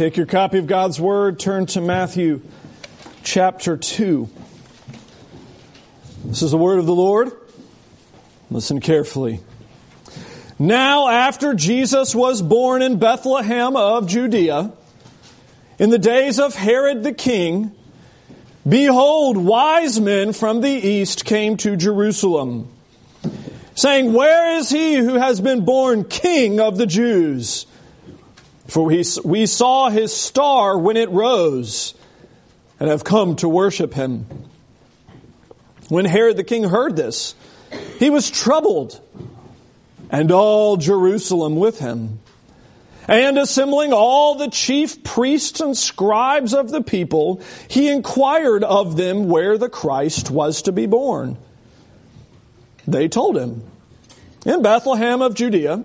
Take your copy of God's Word, turn to Matthew chapter 2. This is the Word of the Lord. Listen carefully. Now, after Jesus was born in Bethlehem of Judea, in the days of Herod the king, behold, wise men from the east came to Jerusalem, saying, Where is he who has been born king of the Jews? For we, we saw his star when it rose and have come to worship him. When Herod the king heard this, he was troubled, and all Jerusalem with him. And assembling all the chief priests and scribes of the people, he inquired of them where the Christ was to be born. They told him, In Bethlehem of Judea.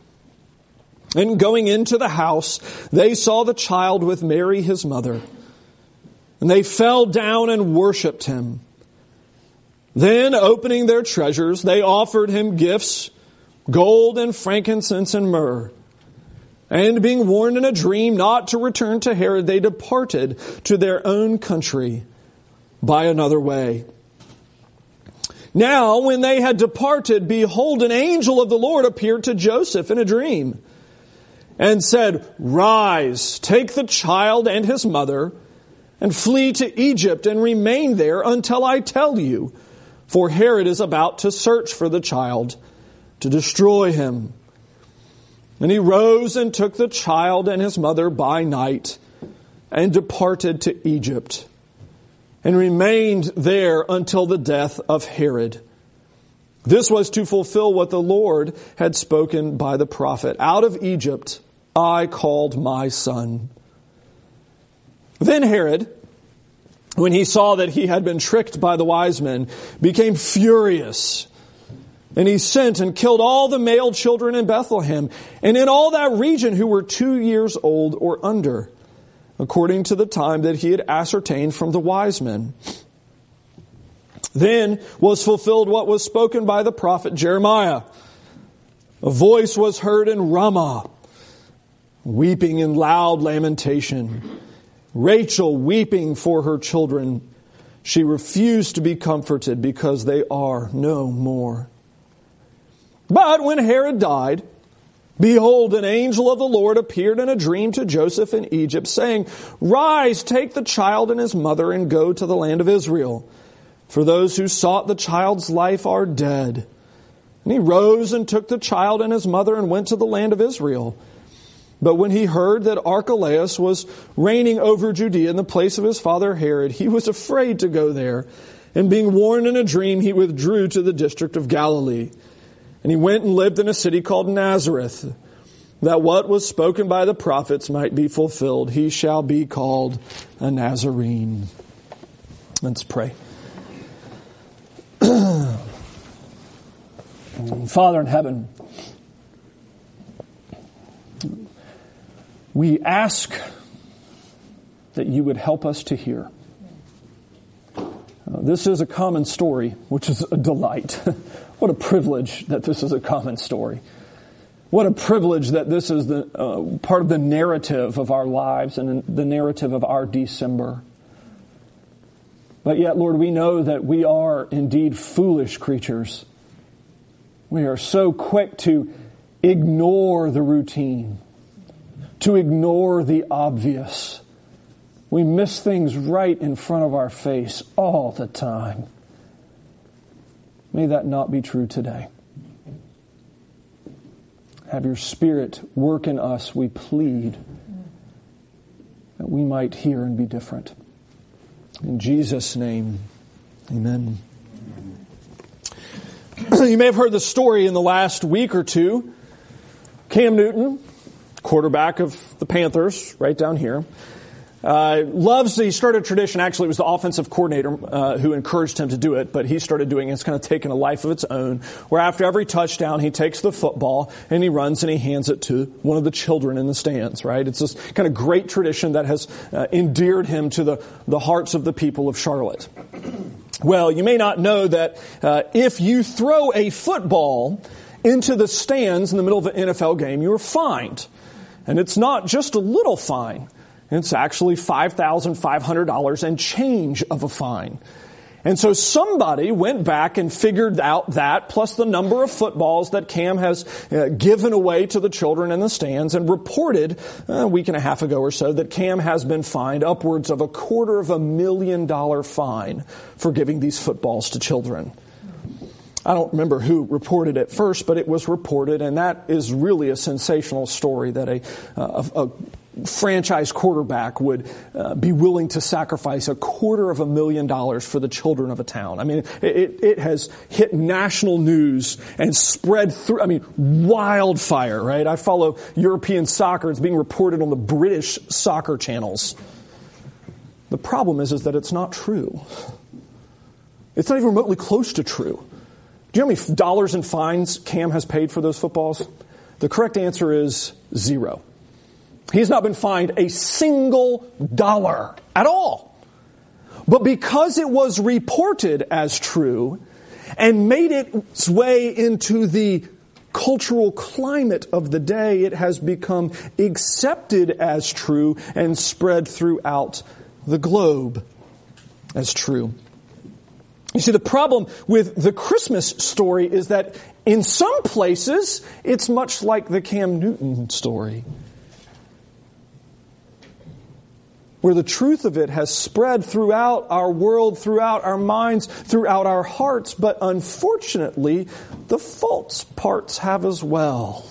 And going into the house, they saw the child with Mary his mother. And they fell down and worshiped him. Then, opening their treasures, they offered him gifts, gold and frankincense and myrrh. And being warned in a dream not to return to Herod, they departed to their own country by another way. Now, when they had departed, behold, an angel of the Lord appeared to Joseph in a dream and said, Rise, take the child and his mother, and flee to Egypt and remain there until I tell you, for Herod is about to search for the child to destroy him. And he rose and took the child and his mother by night and departed to Egypt and remained there until the death of Herod. This was to fulfill what the Lord had spoken by the prophet. Out of Egypt I called my son. Then Herod, when he saw that he had been tricked by the wise men, became furious. And he sent and killed all the male children in Bethlehem and in all that region who were two years old or under, according to the time that he had ascertained from the wise men. Then was fulfilled what was spoken by the prophet Jeremiah. A voice was heard in Ramah weeping in loud lamentation. Rachel weeping for her children. She refused to be comforted because they are no more. But when Herod died, behold, an angel of the Lord appeared in a dream to Joseph in Egypt, saying, Rise, take the child and his mother and go to the land of Israel. For those who sought the child's life are dead. And he rose and took the child and his mother and went to the land of Israel. But when he heard that Archelaus was reigning over Judea in the place of his father Herod, he was afraid to go there. And being warned in a dream, he withdrew to the district of Galilee. And he went and lived in a city called Nazareth, that what was spoken by the prophets might be fulfilled. He shall be called a Nazarene. Let's pray. Father in heaven, We ask that you would help us to hear. Uh, this is a common story, which is a delight. what a privilege that this is a common story. What a privilege that this is the uh, part of the narrative of our lives and the narrative of our December. But yet, Lord, we know that we are indeed foolish creatures. We are so quick to ignore the routine to ignore the obvious, We miss things right in front of our face all the time. May that not be true today. Have your Spirit work in us, we plead, that we might hear and be different. In Jesus' name, amen. you may have heard the story in the last week or two. Cam Newton, quarterback of the Panthers, right down here, uh, loves, he started a tradition, actually it was the offensive coordinator uh, who encouraged him to do it, but he started doing it. It's kind of taken a life of its own, where after every touchdown he takes the football and he runs and he hands it to one of the children in the stands, right? It's this kind of great tradition that has uh, endeared him to the, the hearts of the people of Charlotte. Well, you may not know that uh, if you throw a football into the stands in the middle of an NFL game, you are fined. And it's not just a little fine. It's actually $5,500 and change of a fine. And so somebody went back and figured out that, plus the number of footballs that Cam has uh, given away to the children in the stands, and reported uh, a week and a half ago or so that Cam has been fined upwards of a quarter of a million dollar fine for giving these footballs to children. I don't remember who reported it first, but it was reported, and that is really a sensational story that a, uh, a, a franchise quarterback would uh, be willing to sacrifice a quarter of a million dollars for the children of a town. I mean, it, it has hit national news and spread through, I mean, wildfire, right? I follow European soccer. It's being reported on the British soccer channels. The problem is, is that it's not true. It's not even remotely close to true. Do you know how many dollars in fines Cam has paid for those footballs? The correct answer is zero. He's not been fined a single dollar at all. But because it was reported as true and made its way into the cultural climate of the day, it has become accepted as true and spread throughout the globe as true. You see, the problem with the Christmas story is that in some places, it's much like the Cam Newton story. Where the truth of it has spread throughout our world, throughout our minds, throughout our hearts, but unfortunately, the false parts have as well.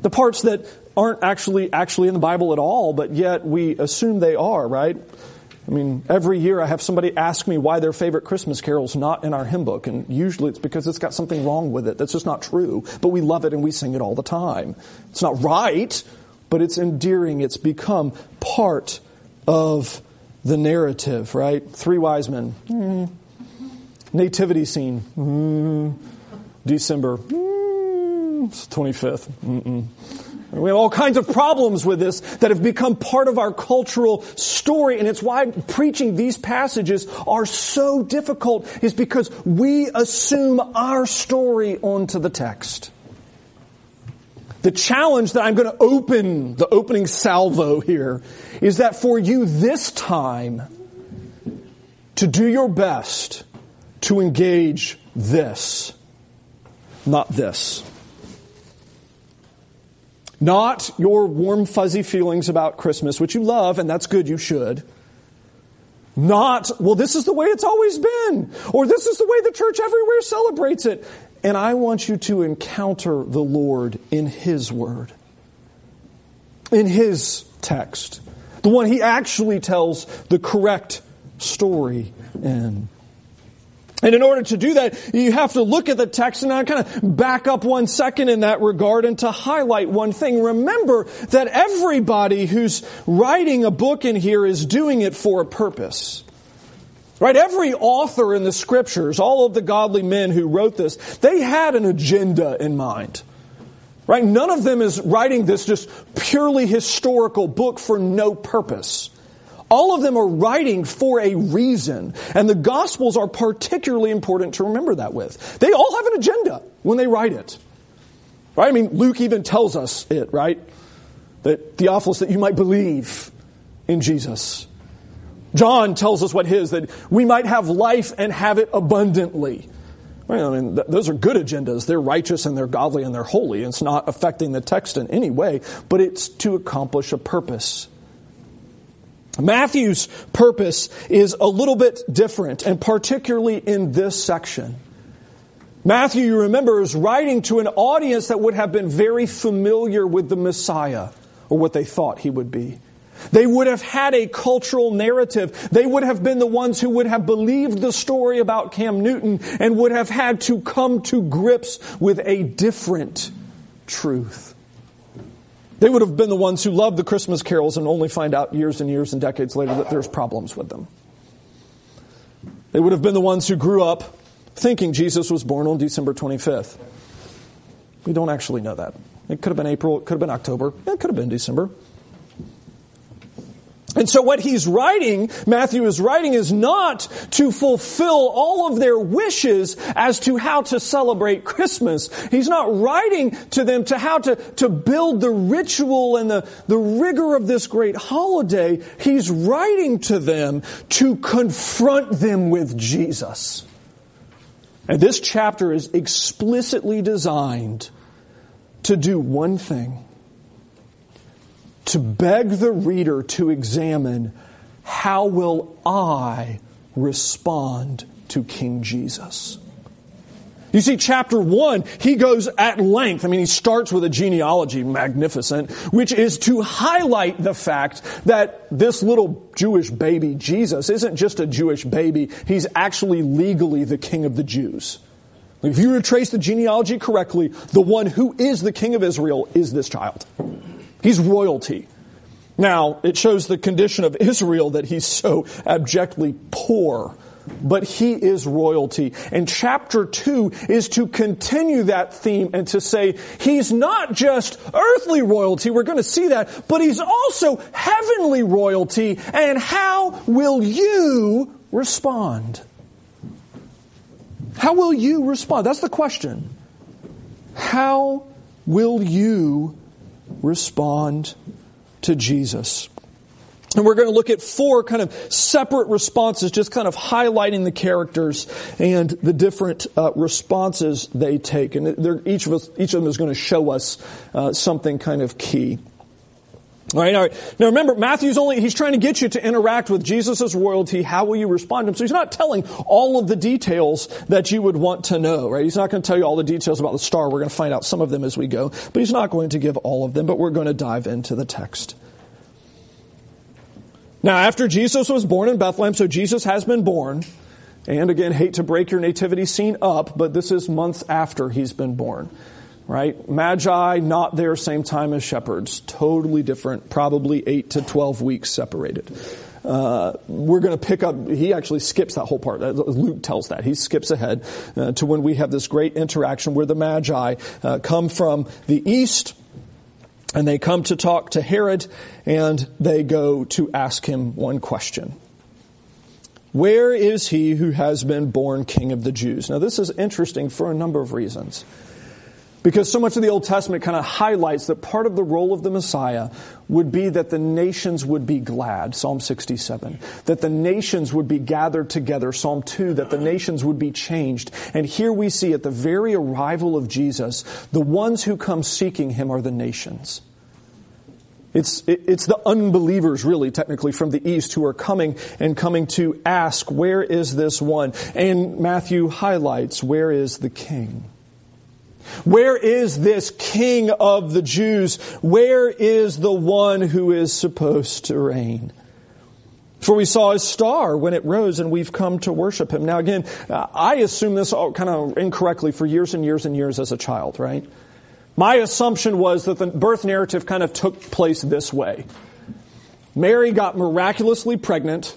The parts that aren't actually actually in the Bible at all, but yet we assume they are, right? I mean, every year I have somebody ask me why their favorite Christmas carol's not in our hymn book, and usually it's because it's got something wrong with it. That's just not true. But we love it and we sing it all the time. It's not right, but it's endearing. It's become part of the narrative, right? Three wise men. Mm. Nativity scene. Mm. December. Mm. 25th. Mm-mm. We have all kinds of problems with this that have become part of our cultural story, and it's why preaching these passages are so difficult, is because we assume our story onto the text. The challenge that I'm going to open, the opening salvo here, is that for you this time, to do your best to engage this, not this. Not your warm, fuzzy feelings about Christmas, which you love, and that's good, you should. Not, well, this is the way it's always been, or this is the way the church everywhere celebrates it. And I want you to encounter the Lord in His Word, in His text, the one He actually tells the correct story in. And in order to do that, you have to look at the text and I kind of back up one second in that regard and to highlight one thing. Remember that everybody who's writing a book in here is doing it for a purpose. Right? Every author in the scriptures, all of the godly men who wrote this, they had an agenda in mind. Right? None of them is writing this just purely historical book for no purpose. All of them are writing for a reason, and the Gospels are particularly important to remember that with. They all have an agenda when they write it. Right? I mean, Luke even tells us it, right? That Theophilus, that you might believe in Jesus. John tells us what his, that we might have life and have it abundantly. Well, I mean, th- those are good agendas. They're righteous and they're godly and they're holy. It's not affecting the text in any way, but it's to accomplish a purpose. Matthew's purpose is a little bit different, and particularly in this section. Matthew, you remember, is writing to an audience that would have been very familiar with the Messiah, or what they thought he would be. They would have had a cultural narrative. They would have been the ones who would have believed the story about Cam Newton and would have had to come to grips with a different truth. They would have been the ones who loved the Christmas carols and only find out years and years and decades later that there's problems with them. They would have been the ones who grew up thinking Jesus was born on December 25th. We don't actually know that. It could have been April, it could have been October, it could have been December. And so what he's writing, Matthew is writing, is not to fulfill all of their wishes as to how to celebrate Christmas. He's not writing to them to how to, to build the ritual and the, the rigor of this great holiday. He's writing to them to confront them with Jesus. And this chapter is explicitly designed to do one thing to beg the reader to examine how will I respond to King Jesus? You see, chapter one, he goes at length. I mean, he starts with a genealogy, magnificent, which is to highlight the fact that this little Jewish baby, Jesus, isn't just a Jewish baby. He's actually legally the king of the Jews. If you trace the genealogy correctly, the one who is the king of Israel is this child. He's royalty. Now, it shows the condition of Israel that he's so abjectly poor. But he is royalty. And chapter two is to continue that theme and to say he's not just earthly royalty, we're going to see that, but he's also heavenly royalty. And how will you respond? How will you respond? That's the question. How will you respond to Jesus. And we're going to look at four kind of separate responses, just kind of highlighting the characters and the different uh, responses they take. And each of us, each of them is going to show us uh, something kind of key. All right, all right. Now remember, Matthew's only, he's trying to get you to interact with Jesus' royalty. How will you respond to him? So he's not telling all of the details that you would want to know, right? He's not going to tell you all the details about the star. We're going to find out some of them as we go. But he's not going to give all of them, but we're going to dive into the text. Now, after Jesus was born in Bethlehem, so Jesus has been born, and again, hate to break your nativity scene up, but this is months after he's been born right? Magi, not there same time as shepherds. Totally different, probably 8 to 12 weeks separated. Uh, we're going to pick up, he actually skips that whole part. Luke tells that. He skips ahead uh, to when we have this great interaction where the Magi uh, come from the east and they come to talk to Herod and they go to ask him one question. Where is he who has been born king of the Jews? Now, this is interesting for a number of reasons. Because so much of the Old Testament kind of highlights that part of the role of the Messiah would be that the nations would be glad, Psalm 67. That the nations would be gathered together, Psalm 2. That the nations would be changed. And here we see at the very arrival of Jesus, the ones who come seeking him are the nations. It's, it's the unbelievers, really, technically, from the east who are coming and coming to ask, where is this one? And Matthew highlights, where is the king? Where is this king of the Jews? Where is the one who is supposed to reign? For we saw his star when it rose and we've come to worship him. Now again, I assume this all kind of incorrectly for years and years and years as a child, right? My assumption was that the birth narrative kind of took place this way. Mary got miraculously pregnant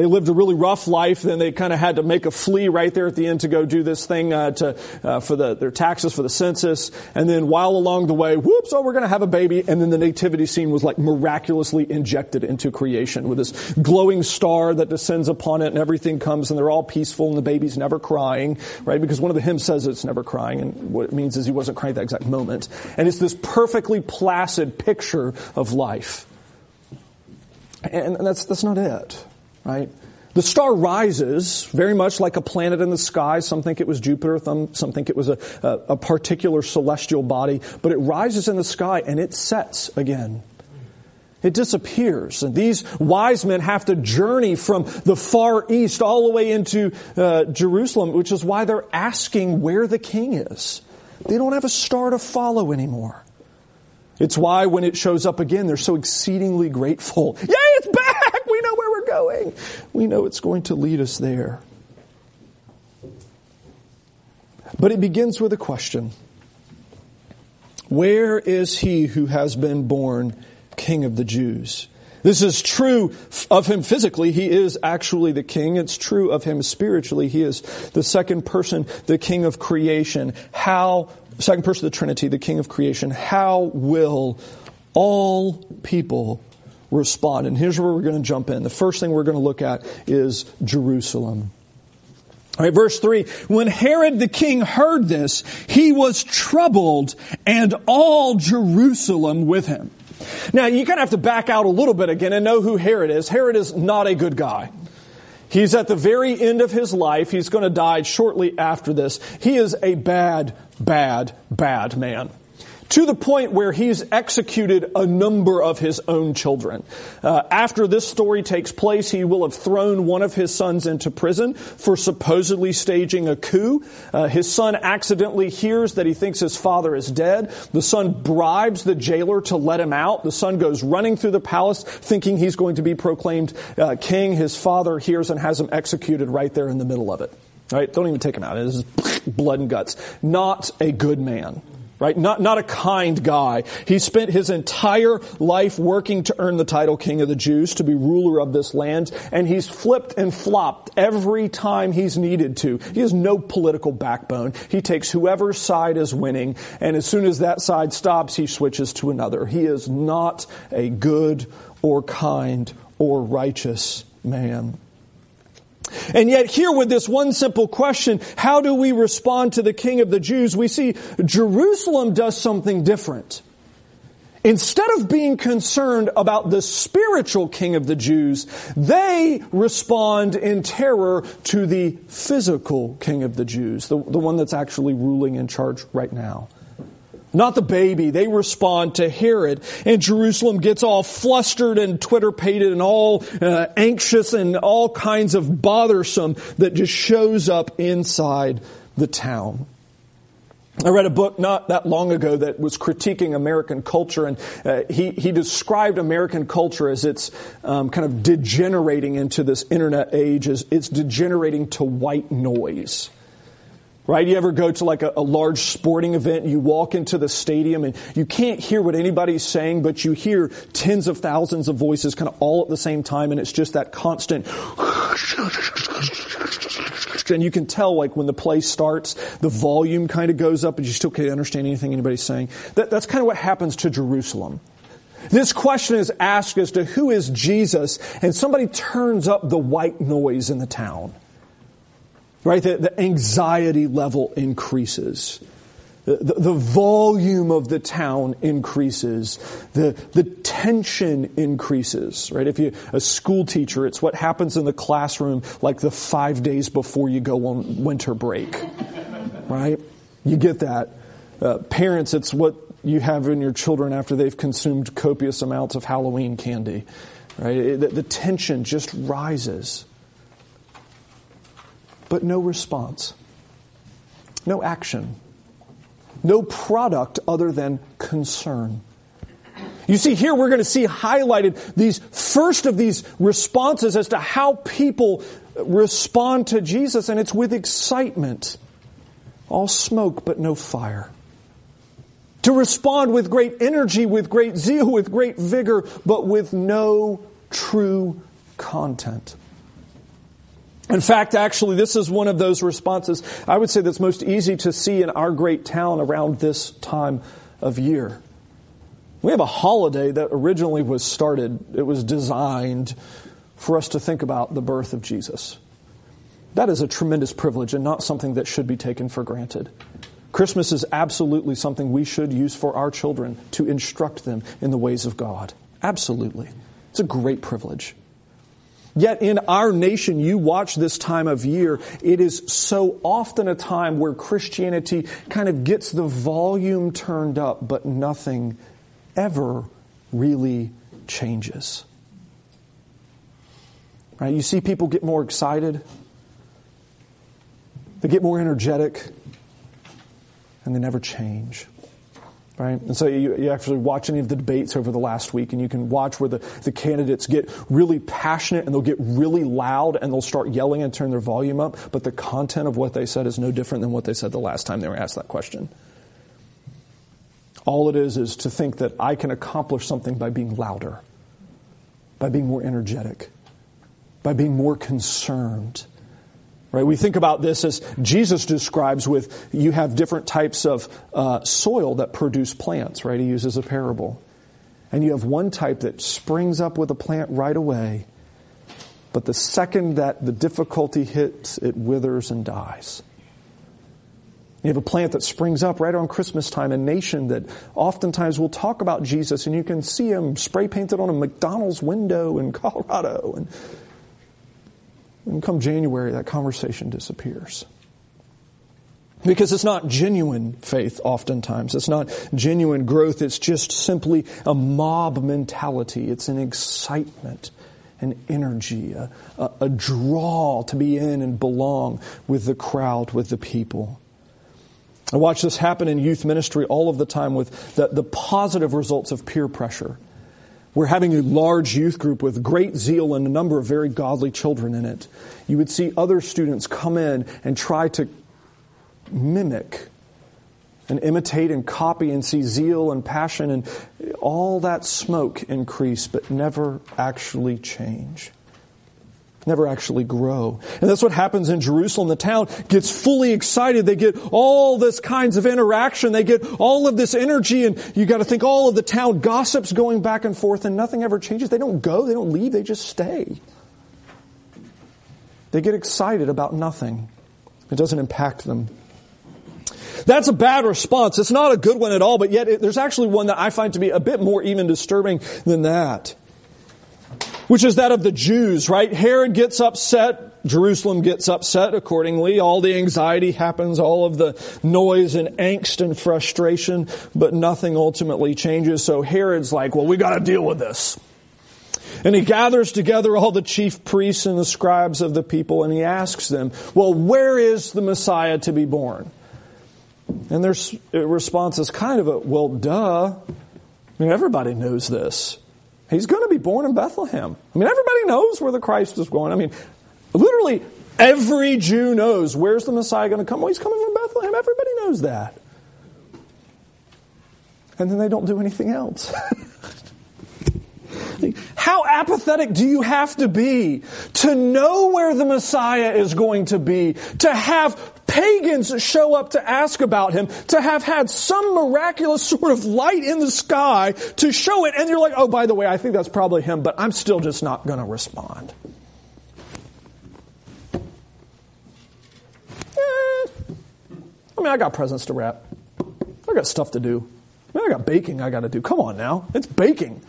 they lived a really rough life. Then they kind of had to make a flee right there at the end to go do this thing uh, to uh, for the, their taxes for the census. And then while along the way, whoops! Oh, we're going to have a baby. And then the nativity scene was like miraculously injected into creation with this glowing star that descends upon it, and everything comes, and they're all peaceful, and the baby's never crying, right? Because one of the hymns says it's never crying, and what it means is he wasn't crying at that exact moment. And it's this perfectly placid picture of life. And that's that's not it right? The star rises very much like a planet in the sky. Some think it was Jupiter, some think it was a, a, a, particular celestial body, but it rises in the sky and it sets again. It disappears. And these wise men have to journey from the far east all the way into uh, Jerusalem, which is why they're asking where the king is. They don't have a star to follow anymore. It's why when it shows up again, they're so exceedingly grateful. Yay, it's back! We know where we're going. We know it's going to lead us there. But it begins with a question. Where is he who has been born king of the Jews? This is true of him physically. He is actually the king. It's true of him spiritually. He is the second person, the king of creation. How, second person of the Trinity, the king of creation. How will all people respond? And here's where we're going to jump in. The first thing we're going to look at is Jerusalem. All right, verse 3 When Herod the king heard this, he was troubled, and all Jerusalem with him. Now, you kind of have to back out a little bit again and know who Herod is. Herod is not a good guy. He's at the very end of his life. He's going to die shortly after this. He is a bad, bad, bad man to the point where he's executed a number of his own children. Uh, after this story takes place, he will have thrown one of his sons into prison for supposedly staging a coup. Uh, his son accidentally hears that he thinks his father is dead. The son bribes the jailer to let him out. The son goes running through the palace thinking he's going to be proclaimed uh, king. His father hears and has him executed right there in the middle of it. Right? Don't even take him out. It is blood and guts. Not a good man right? Not, not a kind guy. He spent his entire life working to earn the title King of the Jews, to be ruler of this land, and he's flipped and flopped every time he's needed to. He has no political backbone. He takes whoever's side is winning, and as soon as that side stops, he switches to another. He is not a good or kind or righteous man. And yet here with this one simple question, how do we respond to the King of the Jews? We see Jerusalem does something different. Instead of being concerned about the spiritual king of the Jews, they respond in terror to the physical king of the Jews, the, the one that's actually ruling in charge right now not the baby. They respond to Herod, and Jerusalem gets all flustered and Twitter pated and all uh, anxious and all kinds of bothersome that just shows up inside the town. I read a book not that long ago that was critiquing American culture, and uh, he, he described American culture as it's um, kind of degenerating into this internet age, as it's degenerating to white noise. Right? You ever go to like a, a, large sporting event and you walk into the stadium and you can't hear what anybody's saying, but you hear tens of thousands of voices kind of all at the same time and it's just that constant and you can tell like when the play starts, the volume kind of goes up and you still can't understand anything anybody's saying. That, that's kind of what happens to Jerusalem. This question is asked as to who is Jesus and somebody turns up the white noise in the town right? The, the anxiety level increases. The, the, volume of the town increases. The, the tension increases, right? If you, a school teacher, it's what happens in the classroom like the five days before you go on winter break, right? You get that. Uh, parents, it's what you have in your children after they've consumed copious amounts of Halloween candy, right? It, the tension just rises but no response, no action, no product other than concern. You see, here we're going to see highlighted these first of these responses as to how people respond to Jesus, and it's with excitement. All smoke, but no fire. To respond with great energy, with great zeal, with great vigor, but with no true content. In fact, actually, this is one of those responses I would say that's most easy to see in our great town around this time of year. We have a holiday that originally was started, it was designed for us to think about the birth of Jesus. That is a tremendous privilege and not something that should be taken for granted. Christmas is absolutely something we should use for our children to instruct them in the ways of God. Absolutely. It's a great privilege. Yet in our nation, you watch this time of year, it is so often a time where Christianity kind of gets the volume turned up, but nothing ever really changes. Right? You see people get more excited, they get more energetic, and they never change. Right? And so you, you actually watch any of the debates over the last week, and you can watch where the, the candidates get really passionate and they'll get really loud and they'll start yelling and turn their volume up, but the content of what they said is no different than what they said the last time they were asked that question. All it is is to think that I can accomplish something by being louder, by being more energetic, by being more concerned. Right? We think about this as Jesus describes with you have different types of uh, soil that produce plants, right? He uses a parable. And you have one type that springs up with a plant right away, but the second that the difficulty hits, it withers and dies. You have a plant that springs up right on Christmas time, a nation that oftentimes will talk about Jesus, and you can see him spray painted on a McDonald's window in Colorado. And, and come January, that conversation disappears. Because it's not genuine faith oftentimes. It's not genuine growth. It's just simply a mob mentality. It's an excitement, an energy, a, a, a draw to be in and belong with the crowd, with the people. I watch this happen in youth ministry all of the time with the, the positive results of peer pressure. We're having a large youth group with great zeal and a number of very godly children in it. You would see other students come in and try to mimic and imitate and copy and see zeal and passion and all that smoke increase, but never actually change never actually grow. And that's what happens in Jerusalem. The town gets fully excited. They get all this kinds of interaction. They get all of this energy and you got to think all of the town gossips going back and forth and nothing ever changes. They don't go. They don't leave. They just stay. They get excited about nothing. It doesn't impact them. That's a bad response. It's not a good one at all, but yet it, there's actually one that I find to be a bit more even disturbing than that which is that of the Jews, right? Herod gets upset. Jerusalem gets upset accordingly. All the anxiety happens, all of the noise and angst and frustration, but nothing ultimately changes. So Herod's like, well, we gotta deal with this. And he gathers together all the chief priests and the scribes of the people and he asks them, well, where is the Messiah to be born? And their response is kind of a, well, duh. I mean, everybody knows this. He's going to be born in Bethlehem. I mean, everybody knows where the Christ is going. I mean, literally every Jew knows where's the Messiah going to come. Well, he's coming from Bethlehem. Everybody knows that. And then they don't do anything else. How apathetic do you have to be to know where the Messiah is going to be, to have pagans show up to ask about him, to have had some miraculous sort of light in the sky to show it, and you're like, oh, by the way, I think that's probably him, but I'm still just not going to respond. Eh. I mean, I got presents to wrap. I got stuff to do. I mean, I got baking I got to do. Come on now. It's baking.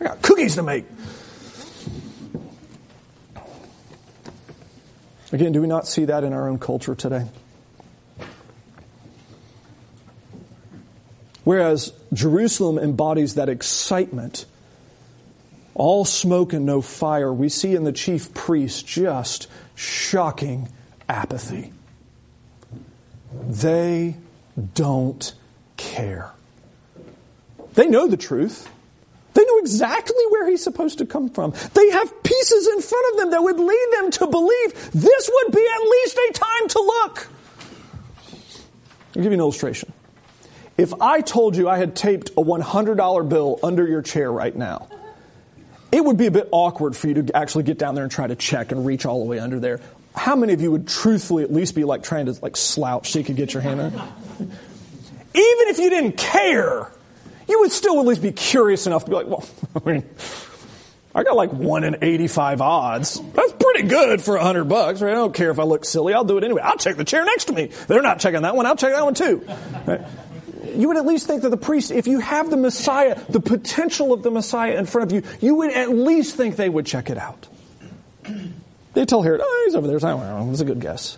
I got cookies to make. Again, do we not see that in our own culture today? Whereas Jerusalem embodies that excitement, all smoke and no fire, we see in the chief priest just shocking apathy. They don't care. They know the truth. They know exactly where he's supposed to come from. They have pieces in front of them that would lead them to believe this would be at least a time to look. I'll give you an illustration. If I told you I had taped a $100 bill under your chair right now, it would be a bit awkward for you to actually get down there and try to check and reach all the way under there. How many of you would truthfully at least be like trying to like slouch so you could get your hand in? Even if you didn't care, you would still at least be curious enough to be like, well, I mean, I got like one in 85 odds. That's pretty good for a hundred bucks, right? I don't care if I look silly. I'll do it anyway. I'll check the chair next to me. They're not checking that one. I'll check that one too. Right? You would at least think that the priest, if you have the Messiah, the potential of the Messiah in front of you, you would at least think they would check it out. They tell Herod, oh, he's over there. It was a good guess.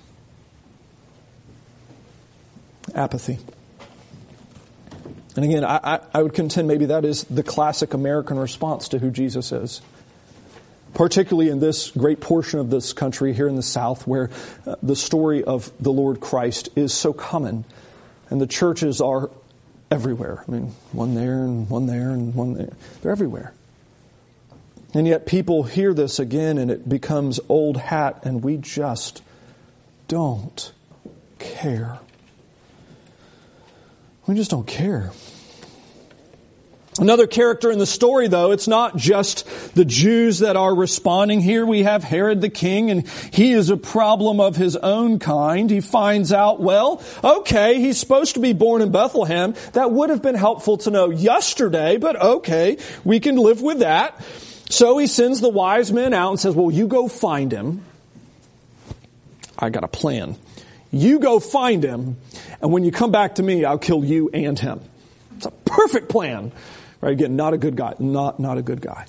Apathy. And again, I, I, would contend maybe that is the classic American response to who Jesus is. Particularly in this great portion of this country here in the South where uh, the story of the Lord Christ is so common and the churches are everywhere. I mean, one there and one there and one there. They're everywhere. And yet people hear this again and it becomes old hat and we just don't care. We just don't care. Another character in the story, though, it's not just the Jews that are responding here. We have Herod the king, and he is a problem of his own kind. He finds out, well, okay, he's supposed to be born in Bethlehem. That would have been helpful to know yesterday, but okay, we can live with that. So he sends the wise men out and says, well, you go find him. I got a plan. You go find him, and when you come back to me, I'll kill you and him. It's a perfect plan. Right? Again, not a good guy. Not, not a good guy.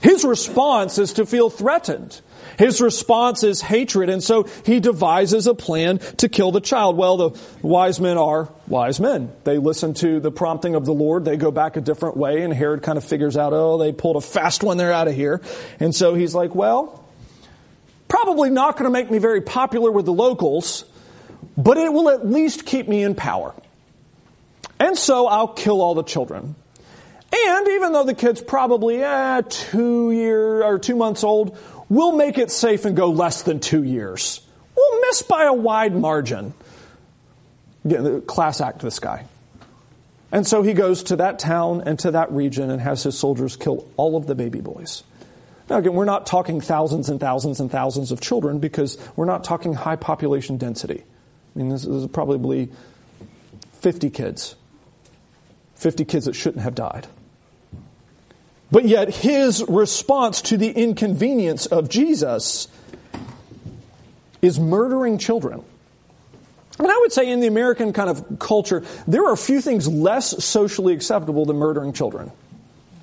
His response is to feel threatened. His response is hatred, and so he devises a plan to kill the child. Well, the wise men are wise men. They listen to the prompting of the Lord. They go back a different way, and Herod kind of figures out, oh, they pulled a fast one. They're out of here. And so he's like, well, probably not going to make me very popular with the locals, but it will at least keep me in power. And so I'll kill all the children. And even though the kid's probably eh, two year or two months old, we'll make it safe and go less than two years. We'll miss by a wide margin. Again, the class act, this guy. And so he goes to that town and to that region and has his soldiers kill all of the baby boys. Now, again, we're not talking thousands and thousands and thousands of children because we're not talking high population density. I mean, this is probably 50 kids. 50 kids that shouldn't have died. But yet, his response to the inconvenience of Jesus is murdering children. And I would say in the American kind of culture, there are a few things less socially acceptable than murdering children.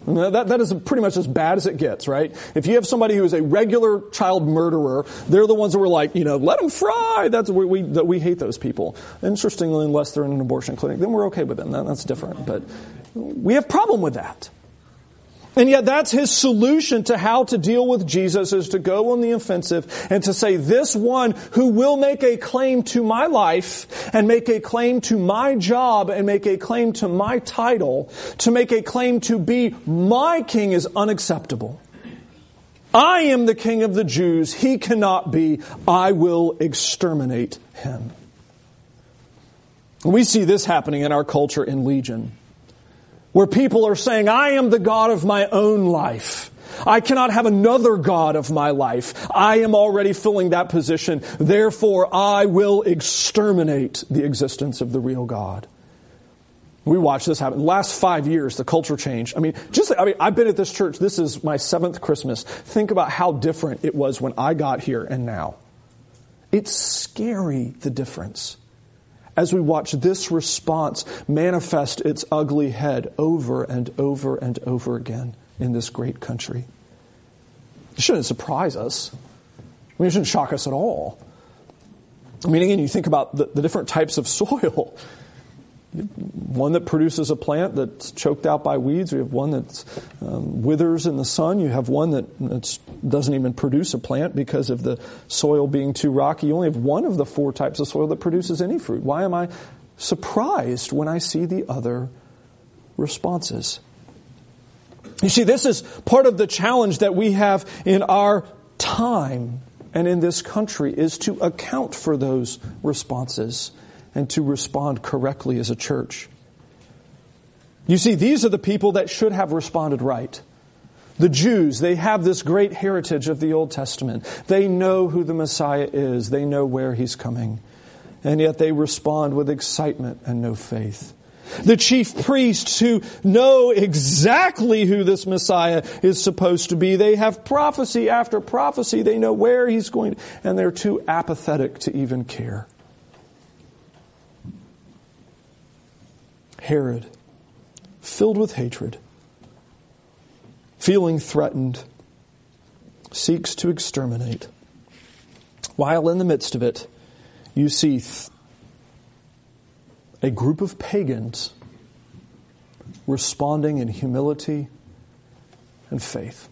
That, that is pretty much as bad as it gets, right? If you have somebody who is a regular child murderer, they're the ones that were like, you know, let them fry. That's we, we, that we hate those people. Interestingly, unless they're in an abortion clinic, then we're okay with them. That, that's different. But we have problem with that. And yet that's his solution to how to deal with Jesus is to go on the offensive and to say, this one who will make a claim to my life and make a claim to my job and make a claim to my title, to make a claim to be my king is unacceptable. I am the king of the Jews. He cannot be. I will exterminate him. We see this happening in our culture in Legion where people are saying, I am the God of my own life. I cannot have another God of my life. I am already filling that position. Therefore, I will exterminate the existence of the real God. We watch this happen. The last five years, the culture changed. I mean, just, I mean, I've been at this church. This is my seventh Christmas. Think about how different it was when I got here and now. It's scary, the difference as we watch this response manifest its ugly head over and over and over again in this great country. It shouldn't surprise us. I mean, it shouldn't shock us at all. I mean, again, you think about the, the different types of soil one that produces a plant that's choked out by weeds. We have one that um, withers in the sun. You have one that doesn't even produce a plant because of the soil being too rocky. You only have one of the four types of soil that produces any fruit. Why am I surprised when I see the other responses? You see, this is part of the challenge that we have in our time and in this country is to account for those responses and to respond correctly as a church. You see, these are the people that should have responded right. The Jews, they have this great heritage of the Old Testament. They know who the Messiah is. They know where he's coming. And yet they respond with excitement and no faith. The chief priests who know exactly who this Messiah is supposed to be. They have prophecy after prophecy. They know where he's going, and they're too apathetic to even care. Herod, filled with hatred, feeling threatened, seeks to exterminate. While in the midst of it, you see th- a group of pagans responding in humility and faith.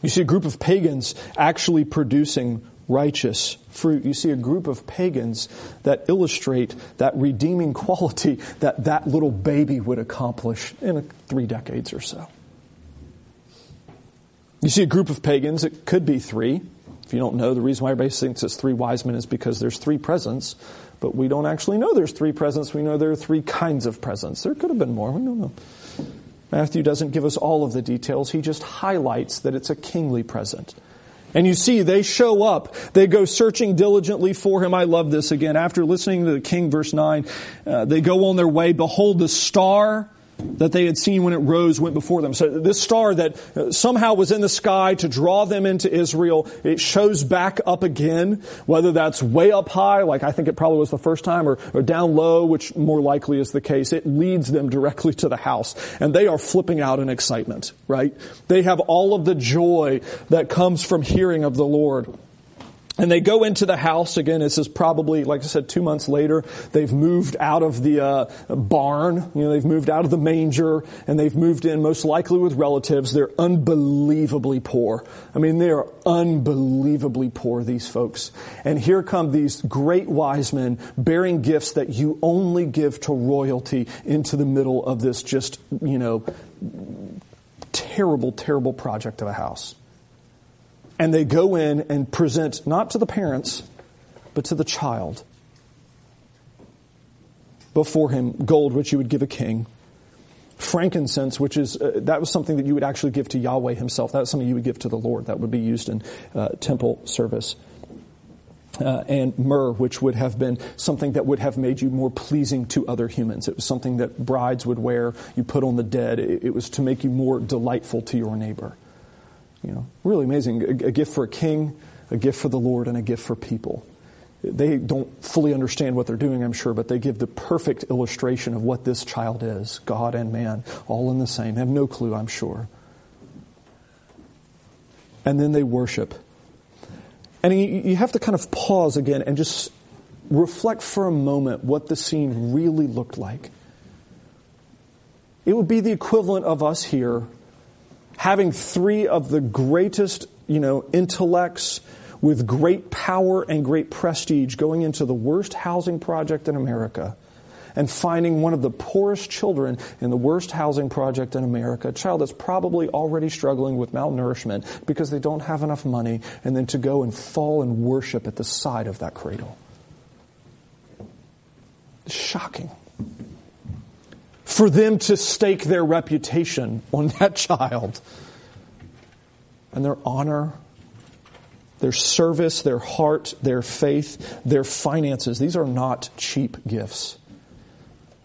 You see a group of pagans actually producing righteous fruit. You see a group of pagans that illustrate that redeeming quality that that little baby would accomplish in three decades or so. You see a group of pagans, it could be three. If you don't know, the reason why everybody thinks it's three wise men is because there's three presents, but we don't actually know there's three presents. We know there are three kinds of presents. There could have been more. We don't know. Matthew doesn't give us all of the details. He just highlights that it's a kingly present. And you see, they show up. They go searching diligently for him. I love this again. After listening to the king, verse 9, uh, they go on their way. Behold, the star that they had seen when it rose went before them. So this star that uh, somehow was in the sky to draw them into Israel, it shows back up again, whether that's way up high, like I think it probably was the first time, or, or down low, which more likely is the case. It leads them directly to the house. And they are flipping out in excitement, right? They have all of the joy that comes from hearing of the Lord. And they go into the house again. This is probably, like I said, two months later. They've moved out of the uh, barn. You know, they've moved out of the manger, and they've moved in most likely with relatives. They're unbelievably poor. I mean, they are unbelievably poor. These folks. And here come these great wise men bearing gifts that you only give to royalty into the middle of this just, you know, terrible, terrible project of a house and they go in and present not to the parents, but to the child before him gold, which you would give a king, frankincense, which is uh, that was something that you would actually give to Yahweh Himself. That was something you would give to the Lord. That would be used in uh, temple service. Uh, and myrrh, which would have been something that would have made you more pleasing to other humans. It was something that brides would wear, you put on the dead. It, it was to make you more delightful to your neighbor. You know, really amazing. A, a gift for a king, a gift for the Lord, and a gift for people. They don't fully understand what they're doing, I'm sure, but they give the perfect illustration of what this child is God and man, all in the same. They have no clue, I'm sure. And then they worship. And you have to kind of pause again and just reflect for a moment what the scene really looked like. It would be the equivalent of us here having three of the greatest, you know, intellects with great power and great prestige going into the worst housing project in America and finding one of the poorest children in the worst housing project in America, a child that's probably already struggling with malnourishment because they don't have enough money, and then to go and fall and worship at the side of that cradle. Shocking for them to stake their reputation on that child. And their honor, their service, their heart, their faith, their finances. These are not cheap gifts.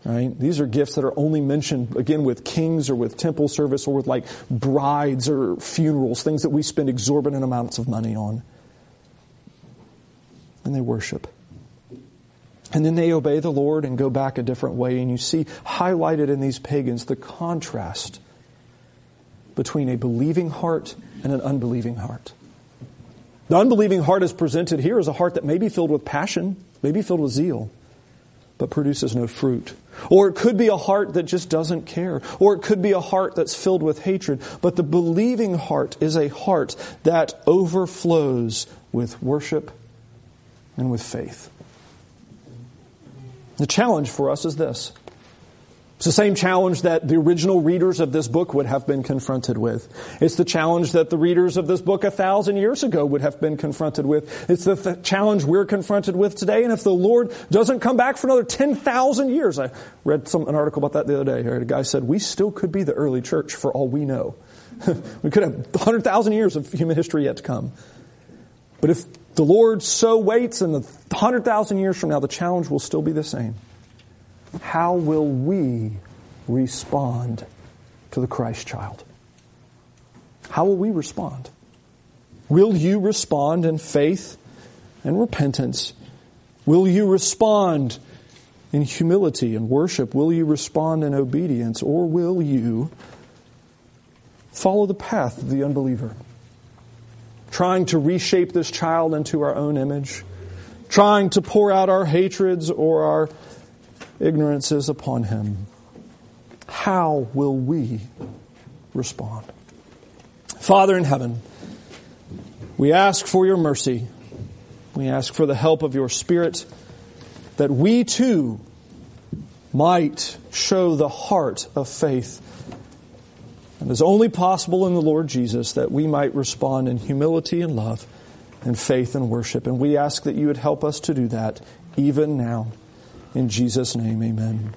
Right? These are gifts that are only mentioned again with kings or with temple service or with like brides or funerals, things that we spend exorbitant amounts of money on. And they worship. And then they obey the Lord and go back a different way. And you see highlighted in these pagans the contrast between a believing heart and an unbelieving heart. The unbelieving heart is presented here as a heart that may be filled with passion, may be filled with zeal, but produces no fruit. Or it could be a heart that just doesn't care. Or it could be a heart that's filled with hatred. But the believing heart is a heart that overflows with worship and with faith. The challenge for us is this. It's the same challenge that the original readers of this book would have been confronted with. It's the challenge that the readers of this book a thousand years ago would have been confronted with. It's the th- challenge we're confronted with today. And if the Lord doesn't come back for another 10,000 years, I read some, an article about that the other day. A guy said, we still could be the early church for all we know. we could have 100,000 years of human history yet to come. But if the Lord so waits and the 100,000 years from now, the challenge will still be the same. How will we respond to the Christ child? How will we respond? Will you respond in faith and repentance? Will you respond in humility and worship? Will you respond in obedience? Or will you follow the path of the unbeliever? trying to reshape this child into our own image, trying to pour out our hatreds or our ignorances upon him. how will we respond? Father in heaven, we ask for your mercy. We ask for the help of your Spirit that we too might show the heart of faith. And is only possible in the Lord Jesus that we might respond in humility and love and faith and worship. And we ask that you would help us to do that even now. In Jesus' name, amen.